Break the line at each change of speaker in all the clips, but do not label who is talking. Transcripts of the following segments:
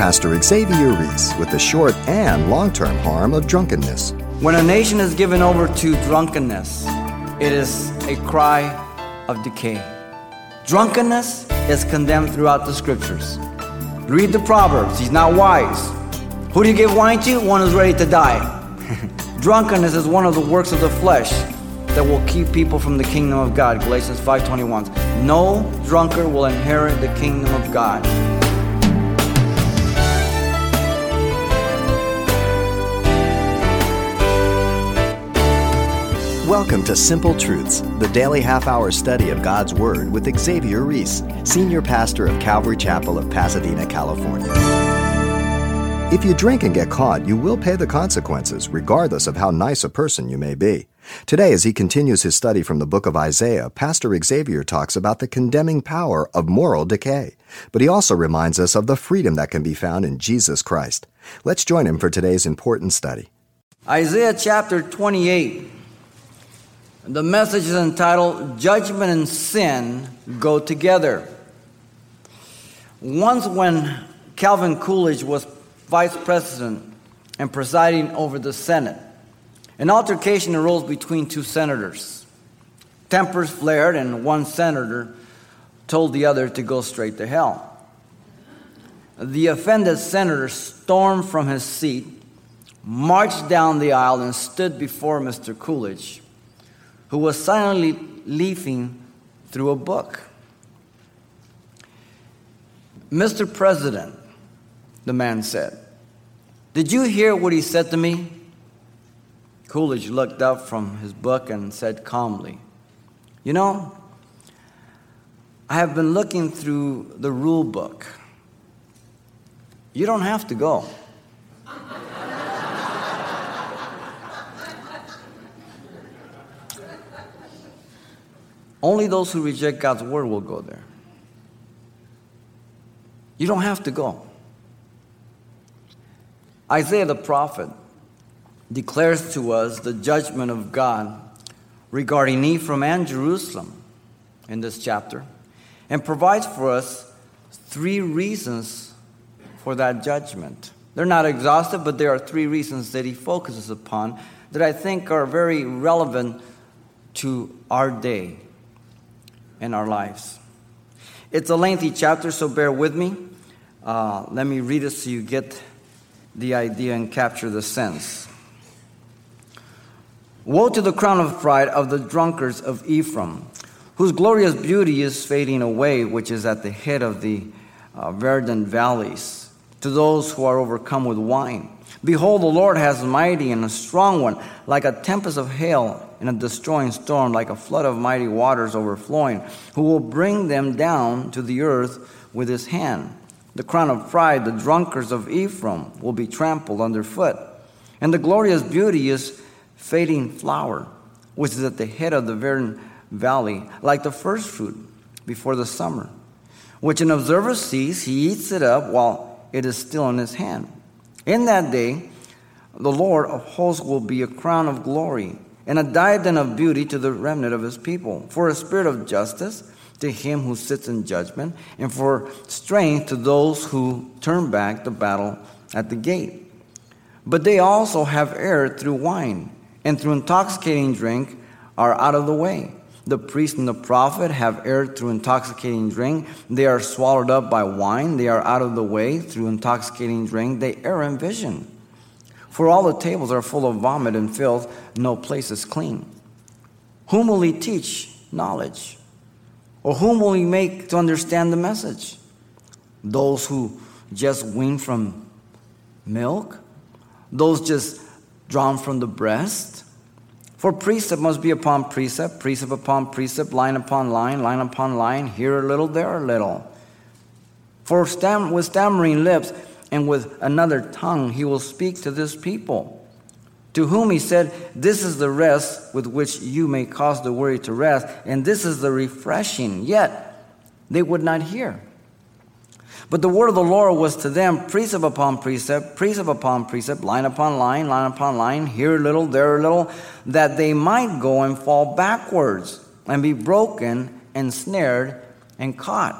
Pastor Xavier Reese with the short and long term harm of drunkenness.
When a nation is given over to drunkenness, it is a cry of decay. Drunkenness is condemned throughout the scriptures. Read the Proverbs, he's not wise. Who do you give wine to? One who's ready to die. Drunkenness is one of the works of the flesh that will keep people from the kingdom of God. Galatians 5:21. No drunkard will inherit the kingdom of God.
Welcome to Simple Truths, the daily half hour study of God's Word with Xavier Reese, Senior Pastor of Calvary Chapel of Pasadena, California. If you drink and get caught, you will pay the consequences, regardless of how nice a person you may be. Today, as he continues his study from the book of Isaiah, Pastor Xavier talks about the condemning power of moral decay. But he also reminds us of the freedom that can be found in Jesus Christ. Let's join him for today's important study.
Isaiah chapter 28. The message is entitled Judgment and Sin Go Together. Once, when Calvin Coolidge was vice president and presiding over the Senate, an altercation arose between two senators. Tempers flared, and one senator told the other to go straight to hell. The offended senator stormed from his seat, marched down the aisle, and stood before Mr. Coolidge who was silently leafing through a book. Mr. President, the man said, Did you hear what he said to me? Coolidge looked up from his book and said calmly, You know, I have been looking through the rule book. You don't have to go. Only those who reject God's word will go there. You don't have to go. Isaiah the prophet declares to us the judgment of God regarding Ephraim and Jerusalem in this chapter and provides for us three reasons for that judgment. They're not exhaustive, but there are three reasons that he focuses upon that I think are very relevant to our day in our lives. It's a lengthy chapter, so bear with me. Uh, let me read it so you get the idea and capture the sense. Woe to the crown of pride of the drunkards of Ephraim, whose glorious beauty is fading away, which is at the head of the uh, verdant valleys, to those who are overcome with wine. Behold, the Lord has mighty and a strong one, like a tempest of hail in a destroying storm, like a flood of mighty waters overflowing, who will bring them down to the earth with his hand. The crown of pride, the drunkards of Ephraim, will be trampled underfoot. And the glorious beauty is fading flower, which is at the head of the verdant valley, like the first fruit before the summer, which an observer sees, he eats it up while it is still in his hand. In that day, the Lord of hosts will be a crown of glory and a diadem of beauty to the remnant of his people, for a spirit of justice to him who sits in judgment, and for strength to those who turn back the battle at the gate. But they also have erred through wine, and through intoxicating drink are out of the way. The priest and the prophet have erred through intoxicating drink. They are swallowed up by wine. They are out of the way through intoxicating drink. They err in vision. For all the tables are full of vomit and filth, no place is clean. Whom will he teach knowledge? Or whom will he make to understand the message? Those who just wean from milk? Those just drawn from the breast? For precept must be upon precept, precept upon precept, line upon line, line upon line, here a little, there a little. For stam- with stammering lips, and with another tongue he will speak to this people. To whom he said, This is the rest with which you may cause the weary to rest, and this is the refreshing. Yet they would not hear. But the word of the Lord was to them precept upon precept, precept upon precept, line upon line, line upon line, here a little, there a little, that they might go and fall backwards and be broken and snared and caught.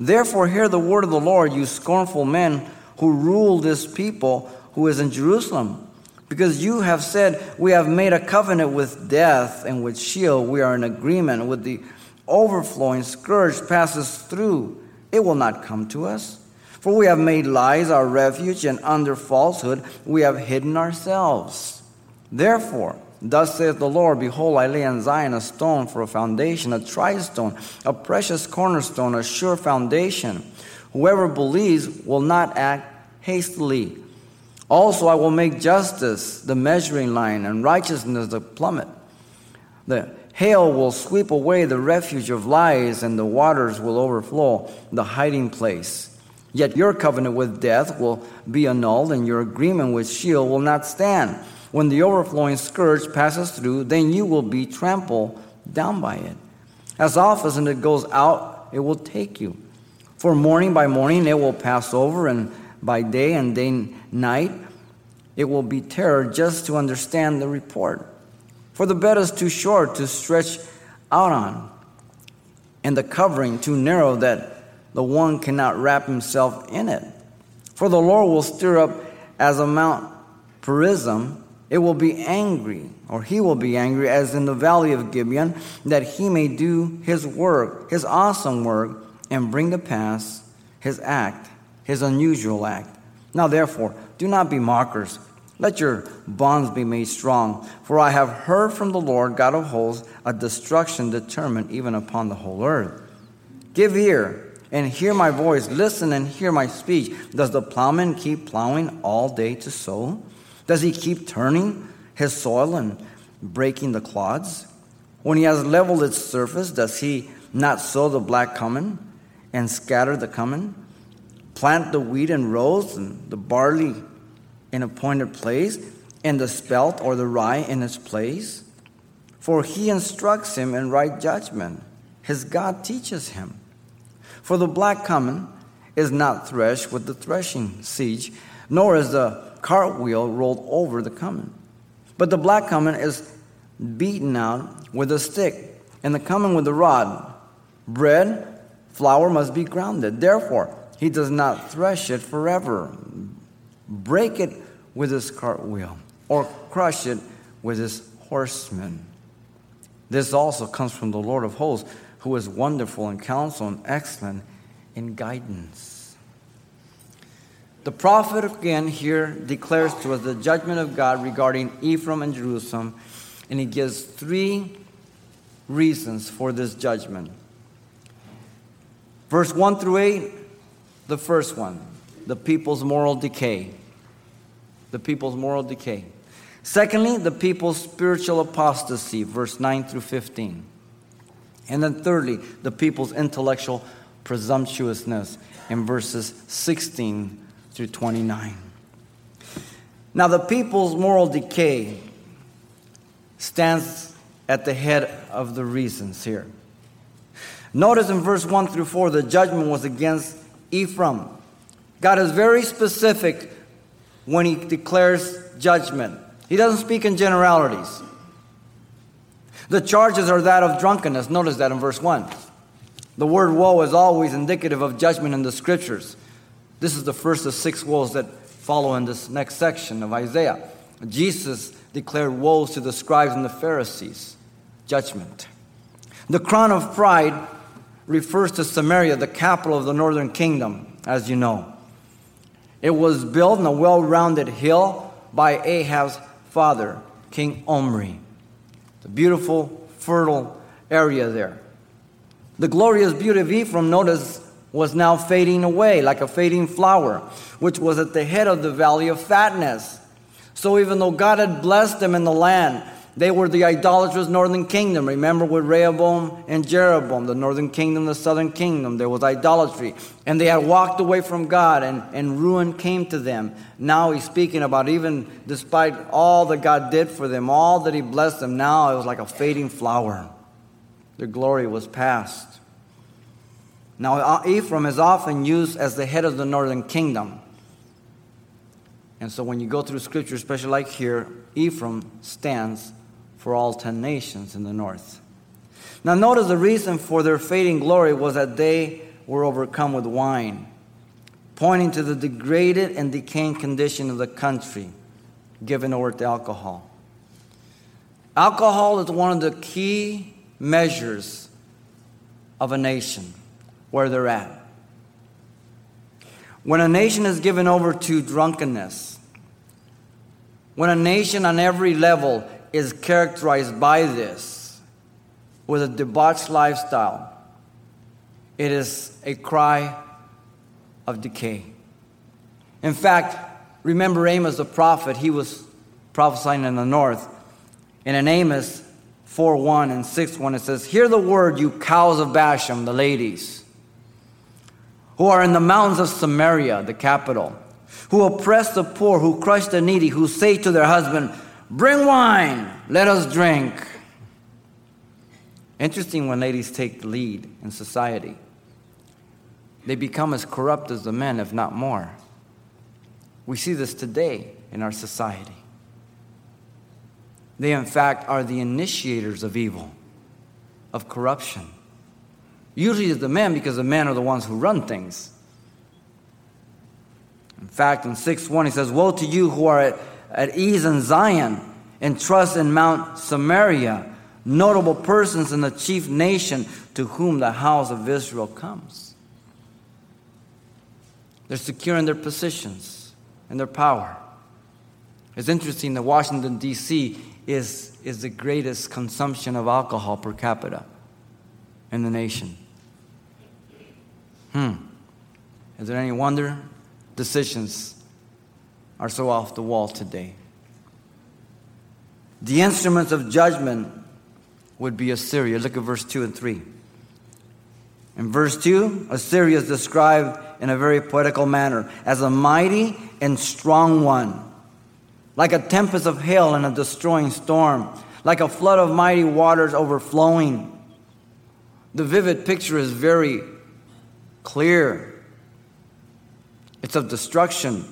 Therefore, hear the word of the Lord, you scornful men who rule this people who is in Jerusalem. Because you have said, We have made a covenant with death, and with Sheol we are in agreement. With the overflowing scourge passes through, it will not come to us. For we have made lies our refuge, and under falsehood we have hidden ourselves. Therefore, Thus saith the Lord Behold, I lay in Zion a stone for a foundation, a tried stone, a precious cornerstone, a sure foundation. Whoever believes will not act hastily. Also, I will make justice the measuring line and righteousness the plummet. The hail will sweep away the refuge of lies, and the waters will overflow the hiding place. Yet your covenant with death will be annulled, and your agreement with Sheol will not stand. When the overflowing scourge passes through, then you will be trampled down by it. As often as it goes out, it will take you. For morning by morning it will pass over, and by day and day night it will be terror just to understand the report. For the bed is too short to stretch out on, and the covering too narrow that the one cannot wrap himself in it. For the Lord will stir up as a Mount Perazim it will be angry, or he will be angry, as in the valley of Gibeon, that he may do his work, his awesome work, and bring to pass his act, his unusual act. Now, therefore, do not be mockers. Let your bonds be made strong. For I have heard from the Lord God of hosts a destruction determined even upon the whole earth. Give ear and hear my voice. Listen and hear my speech. Does the plowman keep plowing all day to sow? Does he keep turning his soil and breaking the clods? When he has leveled its surface, does he not sow the black cumin and scatter the cumin? Plant the wheat in rows and the barley in appointed place, and the spelt or the rye in its place? For he instructs him in right judgment. His God teaches him. For the black cumin is not threshed with the threshing sledge, nor is the cartwheel rolled over the cumin. But the black cumin is beaten out with a stick, and the cumin with a rod. Bread, flour must be grounded. Therefore, he does not thresh it forever. Break it with his cartwheel, or crush it with his horsemen. This also comes from the Lord of hosts, who is wonderful in counsel and excellent in guidance. The prophet again here declares to us the judgment of God regarding Ephraim and Jerusalem, and he gives three reasons for this judgment. Verse 1 through 8, the first one, the people's moral decay. The people's moral decay. Secondly, the people's spiritual apostasy, verse 9 through 15. And then thirdly, the people's intellectual presumptuousness in verses 16 through 29. Now, the people's moral decay stands at the head of the reasons here. Notice in verse 1 through 4, the judgment was against Ephraim. God is very specific when he declares judgment, he doesn't speak in generalities. The charges are that of drunkenness. Notice that in verse 1. The word woe is always indicative of judgment in the scriptures. This is the first of six woes that follow in this next section of Isaiah. Jesus declared woes to the scribes and the Pharisees, judgment. The crown of pride refers to Samaria, the capital of the northern kingdom, as you know. It was built on a well rounded hill by Ahab's father, King Omri. The beautiful, fertile area there. The glorious beauty of Ephraim, notice, was now fading away like a fading flower, which was at the head of the valley of fatness. So even though God had blessed them in the land, they were the idolatrous northern kingdom. Remember with Rehoboam and Jeroboam, the northern kingdom, the southern kingdom, there was idolatry. And they had walked away from God, and, and ruin came to them. Now he's speaking about even despite all that God did for them, all that he blessed them, now it was like a fading flower. Their glory was past. Now, uh, Ephraim is often used as the head of the northern kingdom. And so when you go through scripture, especially like here, Ephraim stands for all ten nations in the north. Now, notice the reason for their fading glory was that they were overcome with wine. pointing to the degraded and decaying condition of the country given over to alcohol. Alcohol is one of the key measures of a nation, where they're at. When a nation is given over to drunkenness, when a nation on every level is characterized by this, with a debauched lifestyle, it is a cry of decay. In fact, remember Amos the prophet, he was prophesying in the north. And in Amos 4 1 and 6 1, it says, Hear the word, you cows of Bashan, the ladies, who are in the mountains of Samaria, the capital, who oppress the poor, who crush the needy, who say to their husband, Bring wine, let us drink. Interesting when ladies take the lead in society. They become as corrupt as the men, if not more. We see this today in our society. They, in fact, are the initiators of evil, of corruption. Usually it's the men because the men are the ones who run things. In fact, in 6 1, he says, Woe to you who are at, ease in Zion and trust in Mount Samaria, notable persons in the chief nation to whom the house of Israel comes. They're secure in their positions and their power. It's interesting that Washington, D.C. Is, is the greatest consumption of alcohol per capita in the nation. Hmm. Is there any wonder? Decisions are so off the wall today. The instruments of judgment would be Assyria. Look at verse 2 and 3. In verse 2, Assyria is described in a very poetical manner as a mighty and strong one like a tempest of hail and a destroying storm, like a flood of mighty waters overflowing. The vivid picture is very clear. It's of destruction.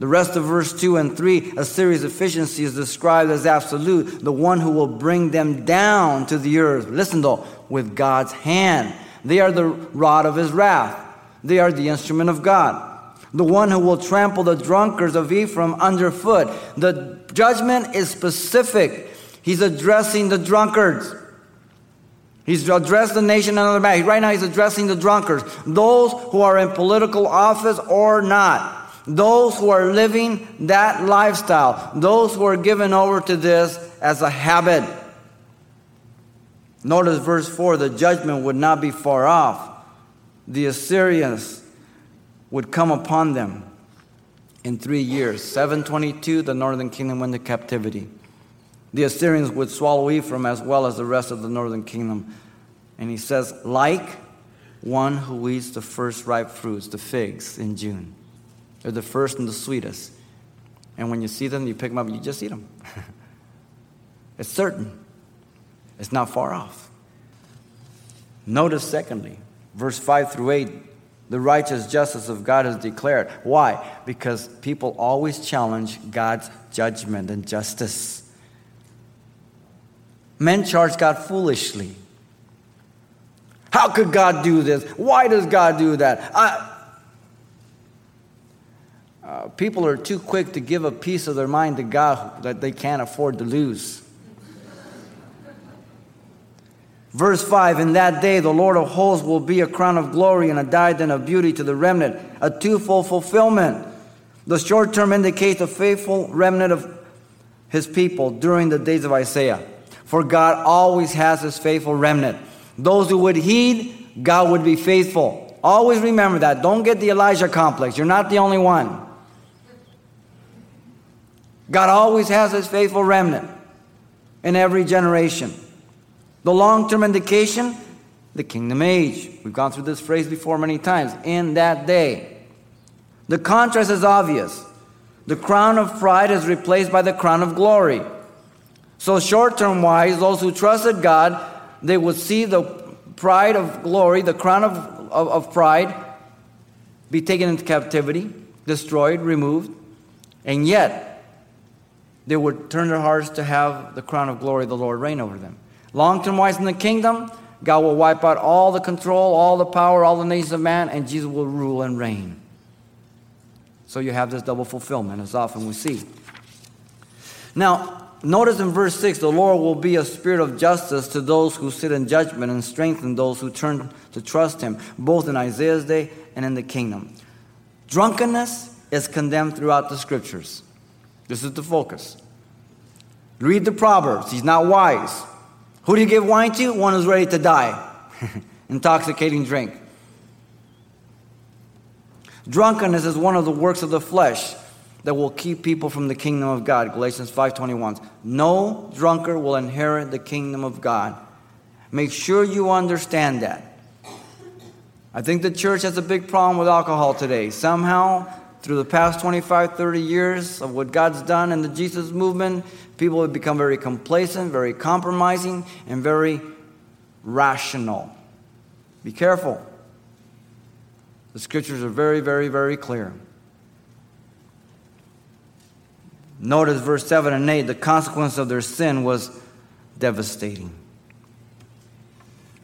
The rest of verse 2 and 3, Assyria's efficiency is described as absolute, the one who will bring them down to the earth. Listen though, with God's hand. They are the rod of his wrath, they are the instrument of God the one who will trample the drunkards of Ephraim underfoot. The judgment is specific. He's addressing the drunkards. He's addressed the nation the back. Right now, he's addressing the drunkards, those who are in political office or not, those who are living that lifestyle, those who are given over to this as a habit. Notice verse 4 the judgment would not be far off. The Assyrians would come upon them in three years. 722, the northern kingdom went into captivity. The Assyrians would swallow Ephraim as well as the rest of the northern kingdom. And he says, like one who eats the first ripe fruits, the figs, in June. They're the first and the sweetest. And when you see them, you pick them up and you just eat them. it's certain, it's not far off. Notice, secondly, verse 5 through 8 the righteous justice of God is declared. Why? Because people always challenge God's judgment and justice. Men charge God foolishly. How could God do this? Why does God do that? I, uh, people are too quick to give a piece of their mind to God that they can't afford to lose. Verse 5 In that day, the Lord of hosts will be a crown of glory and a diadem of beauty to the remnant, a twofold fulfillment. The short term indicates the faithful remnant of his people during the days of Isaiah. For God always has his faithful remnant. Those who would heed, God would be faithful. Always remember that. Don't get the Elijah complex. You're not the only one. God always has his faithful remnant in every generation. The long term indication, the kingdom age. We've gone through this phrase before many times. In that day. The contrast is obvious. The crown of pride is replaced by the crown of glory. So, short term wise, those who trusted God, they would see the pride of glory, the crown of, of, of pride, be taken into captivity, destroyed, removed, and yet they would turn their hearts to have the crown of glory, the Lord, reign over them. Long term wise in the kingdom, God will wipe out all the control, all the power, all the nations of man, and Jesus will rule and reign. So you have this double fulfillment, as often we see. Now, notice in verse 6 the Lord will be a spirit of justice to those who sit in judgment and strengthen those who turn to trust him, both in Isaiah's day and in the kingdom. Drunkenness is condemned throughout the scriptures. This is the focus. Read the Proverbs. He's not wise. Who do you give wine to? One who's ready to die. Intoxicating drink. Drunkenness is one of the works of the flesh that will keep people from the kingdom of God. Galatians 5:21. No drunkard will inherit the kingdom of God. Make sure you understand that. I think the church has a big problem with alcohol today. Somehow, through the past 25, 30 years of what God's done in the Jesus movement, people have become very complacent, very compromising, and very rational. Be careful. The scriptures are very, very, very clear. Notice verse 7 and 8 the consequence of their sin was devastating.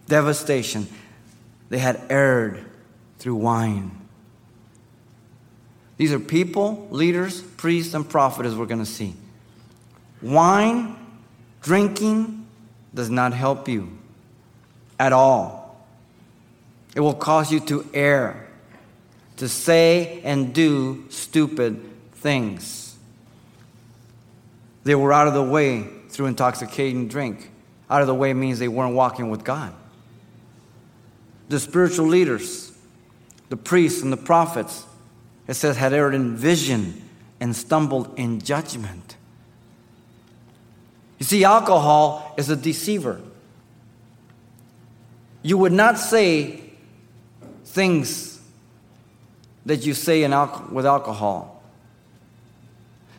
Devastation. They had erred through wine. These are people, leaders, priests, and prophets, as we're going to see. Wine, drinking, does not help you at all. It will cause you to err, to say and do stupid things. They were out of the way through intoxicating drink. Out of the way means they weren't walking with God. The spiritual leaders, the priests and the prophets, it says, had erred in vision and stumbled in judgment. You see, alcohol is a deceiver. You would not say things that you say al- with alcohol.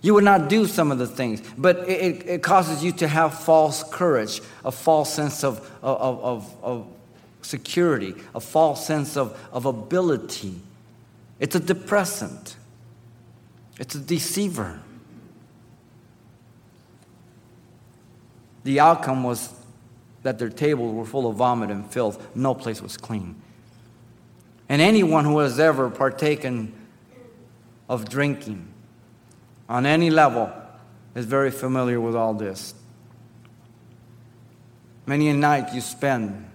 You would not do some of the things, but it, it, causes you to have false courage, a false sense of, of, of, of security, a false sense of, of ability. It's a depressant, it's a deceiver. The outcome was that their tables were full of vomit and filth. No place was clean. And anyone who has ever partaken of drinking on any level is very familiar with all this. Many a night you spend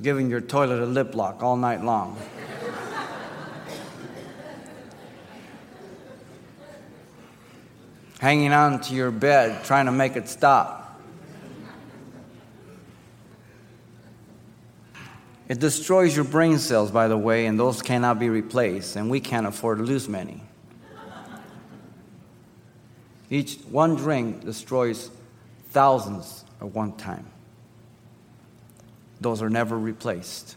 giving your toilet a lip lock all night long. Hanging on to your bed, trying to make it stop. It destroys your brain cells, by the way, and those cannot be replaced, and we can't afford to lose many. Each one drink destroys thousands at one time. Those are never replaced.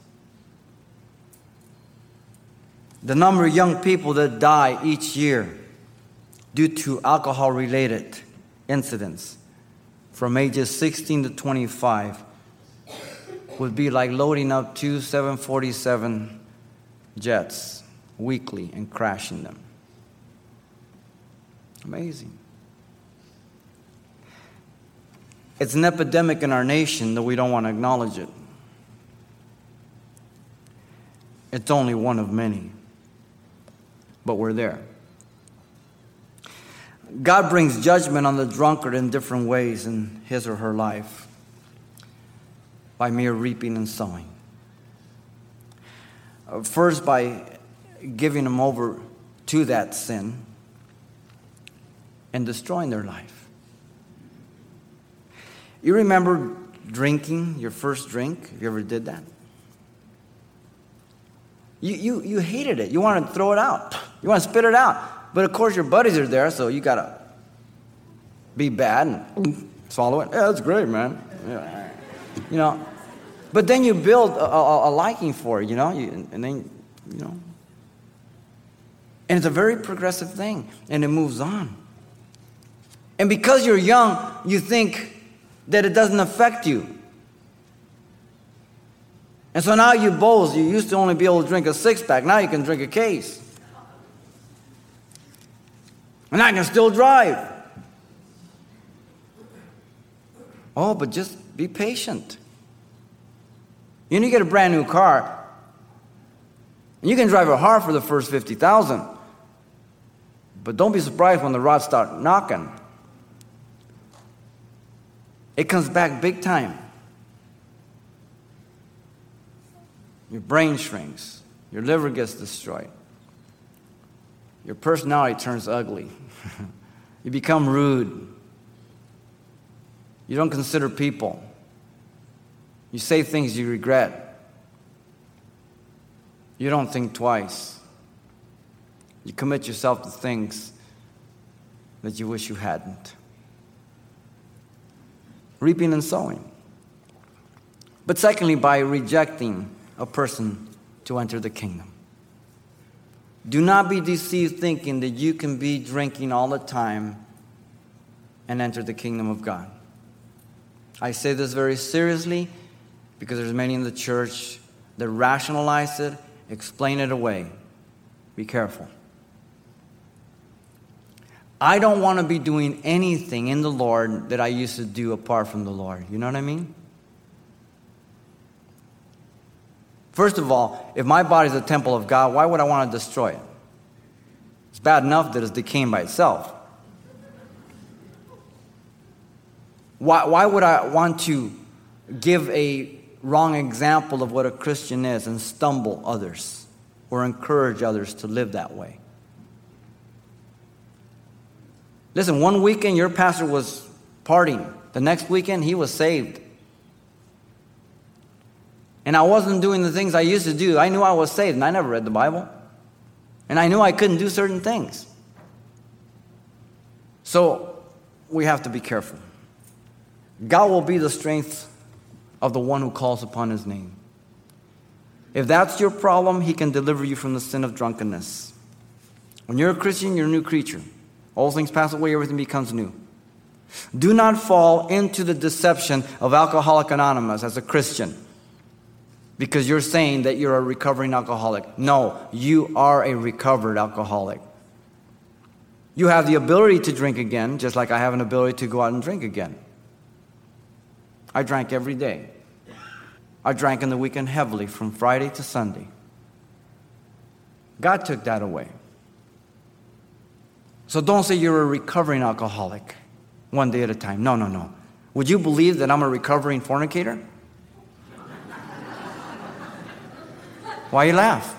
The number of young people that die each year due to alcohol related incidents from ages 16 to 25 would be like loading up two 747 jets weekly and crashing them. Amazing. It's an epidemic in our nation, that we don't want to acknowledge it. It's only one of many, but we're there. God brings judgment on the drunkard in different ways in his or her life by mere reaping and sowing. Uh, first, by giving them over to that sin and destroying their life. You remember drinking your first drink? Have you ever did that? You, you, you hated it. You wanted to throw it out. You want to spit it out. But of course, your buddies are there, so you got to be bad and swallow it. Yeah, that's great, man. Yeah. You know, but then you build a, a, a liking for it, you know, you, and then, you know. And it's a very progressive thing, and it moves on. And because you're young, you think that it doesn't affect you. And so now you boast. You used to only be able to drink a six pack, now you can drink a case. And I can still drive. Oh, but just be patient. You know, you get a brand new car, and you can drive it hard for the first 50,000. But don't be surprised when the rods start knocking. It comes back big time. Your brain shrinks, your liver gets destroyed, your personality turns ugly, you become rude, you don't consider people, you say things you regret, you don't think twice, you commit yourself to things that you wish you hadn't. Reaping and sowing. But secondly, by rejecting a person to enter the kingdom. Do not be deceived thinking that you can be drinking all the time and enter the kingdom of God. I say this very seriously because there's many in the church that rationalize it, explain it away. Be careful. I don't want to be doing anything in the Lord that I used to do apart from the Lord. You know what I mean? First of all, if my body is a temple of God, why would I want to destroy it? It's bad enough that it's decaying by itself. Why, why would I want to give a wrong example of what a Christian is and stumble others or encourage others to live that way? Listen, one weekend your pastor was partying, the next weekend he was saved. And I wasn't doing the things I used to do. I knew I was saved, and I never read the Bible. And I knew I couldn't do certain things. So we have to be careful. God will be the strength of the one who calls upon his name. If that's your problem, he can deliver you from the sin of drunkenness. When you're a Christian, you're a new creature. All things pass away, everything becomes new. Do not fall into the deception of Alcoholic Anonymous as a Christian because you're saying that you're a recovering alcoholic. No, you are a recovered alcoholic. You have the ability to drink again, just like I have an ability to go out and drink again. I drank every day. I drank in the weekend heavily from Friday to Sunday. God took that away. So don't say you're a recovering alcoholic one day at a time. No, no, no. Would you believe that I'm a recovering fornicator? Why you laugh?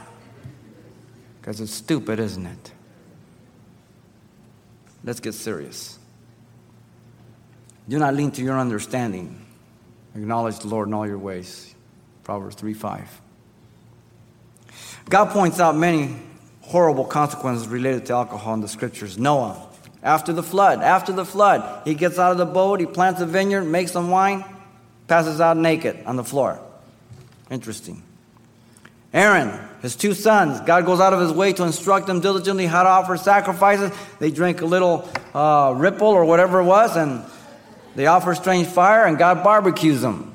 Because it's stupid, isn't it? Let's get serious. Do not lean to your understanding. Acknowledge the Lord in all your ways. Proverbs 3 5. God points out many horrible consequences related to alcohol in the scriptures. Noah, after the flood, after the flood, he gets out of the boat, he plants a vineyard, makes some wine, passes out naked on the floor. Interesting. Aaron, his two sons, God goes out of his way to instruct them diligently how to offer sacrifices. They drink a little uh, ripple or whatever it was, and they offer strange fire, and God barbecues them.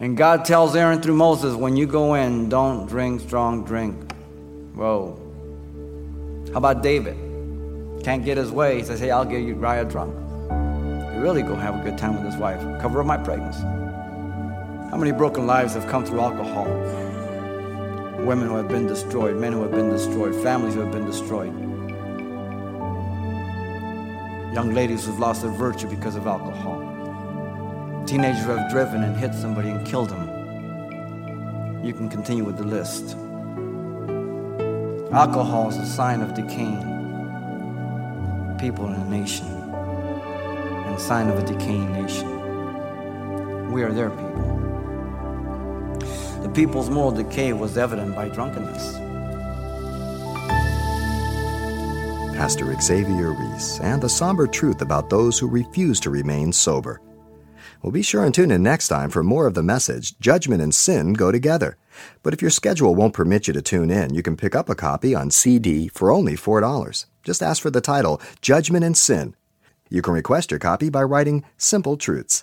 And God tells Aaron through Moses, when you go in, don't drink strong drink. Whoa. How about David? Can't get his way. He says, hey, I'll get Uriah drunk. You really go have a good time with his wife. Cover up my pregnancy. How many broken lives have come through alcohol? Women who have been destroyed, men who have been destroyed, families who have been destroyed. Young ladies who've lost their virtue because of alcohol. Teenagers who have driven and hit somebody and killed them. You can continue with the list. Alcohol is a sign of decaying people in a nation and a sign of a decaying nation. We are their people. The people's moral decay was evident by drunkenness.
Pastor Xavier Reese and the somber truth about those who refuse to remain sober. Well, be sure and tune in next time for more of the message Judgment and Sin Go Together. But if your schedule won't permit you to tune in, you can pick up a copy on CD for only $4. Just ask for the title Judgment and Sin. You can request your copy by writing Simple Truths.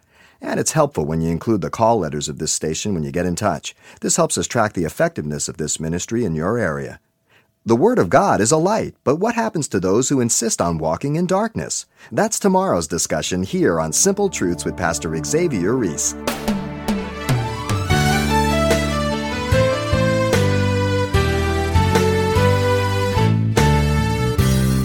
And it's helpful when you include the call letters of this station when you get in touch. This helps us track the effectiveness of this ministry in your area. The Word of God is a light, but what happens to those who insist on walking in darkness? That's tomorrow's discussion here on Simple Truths with Pastor Xavier Reese.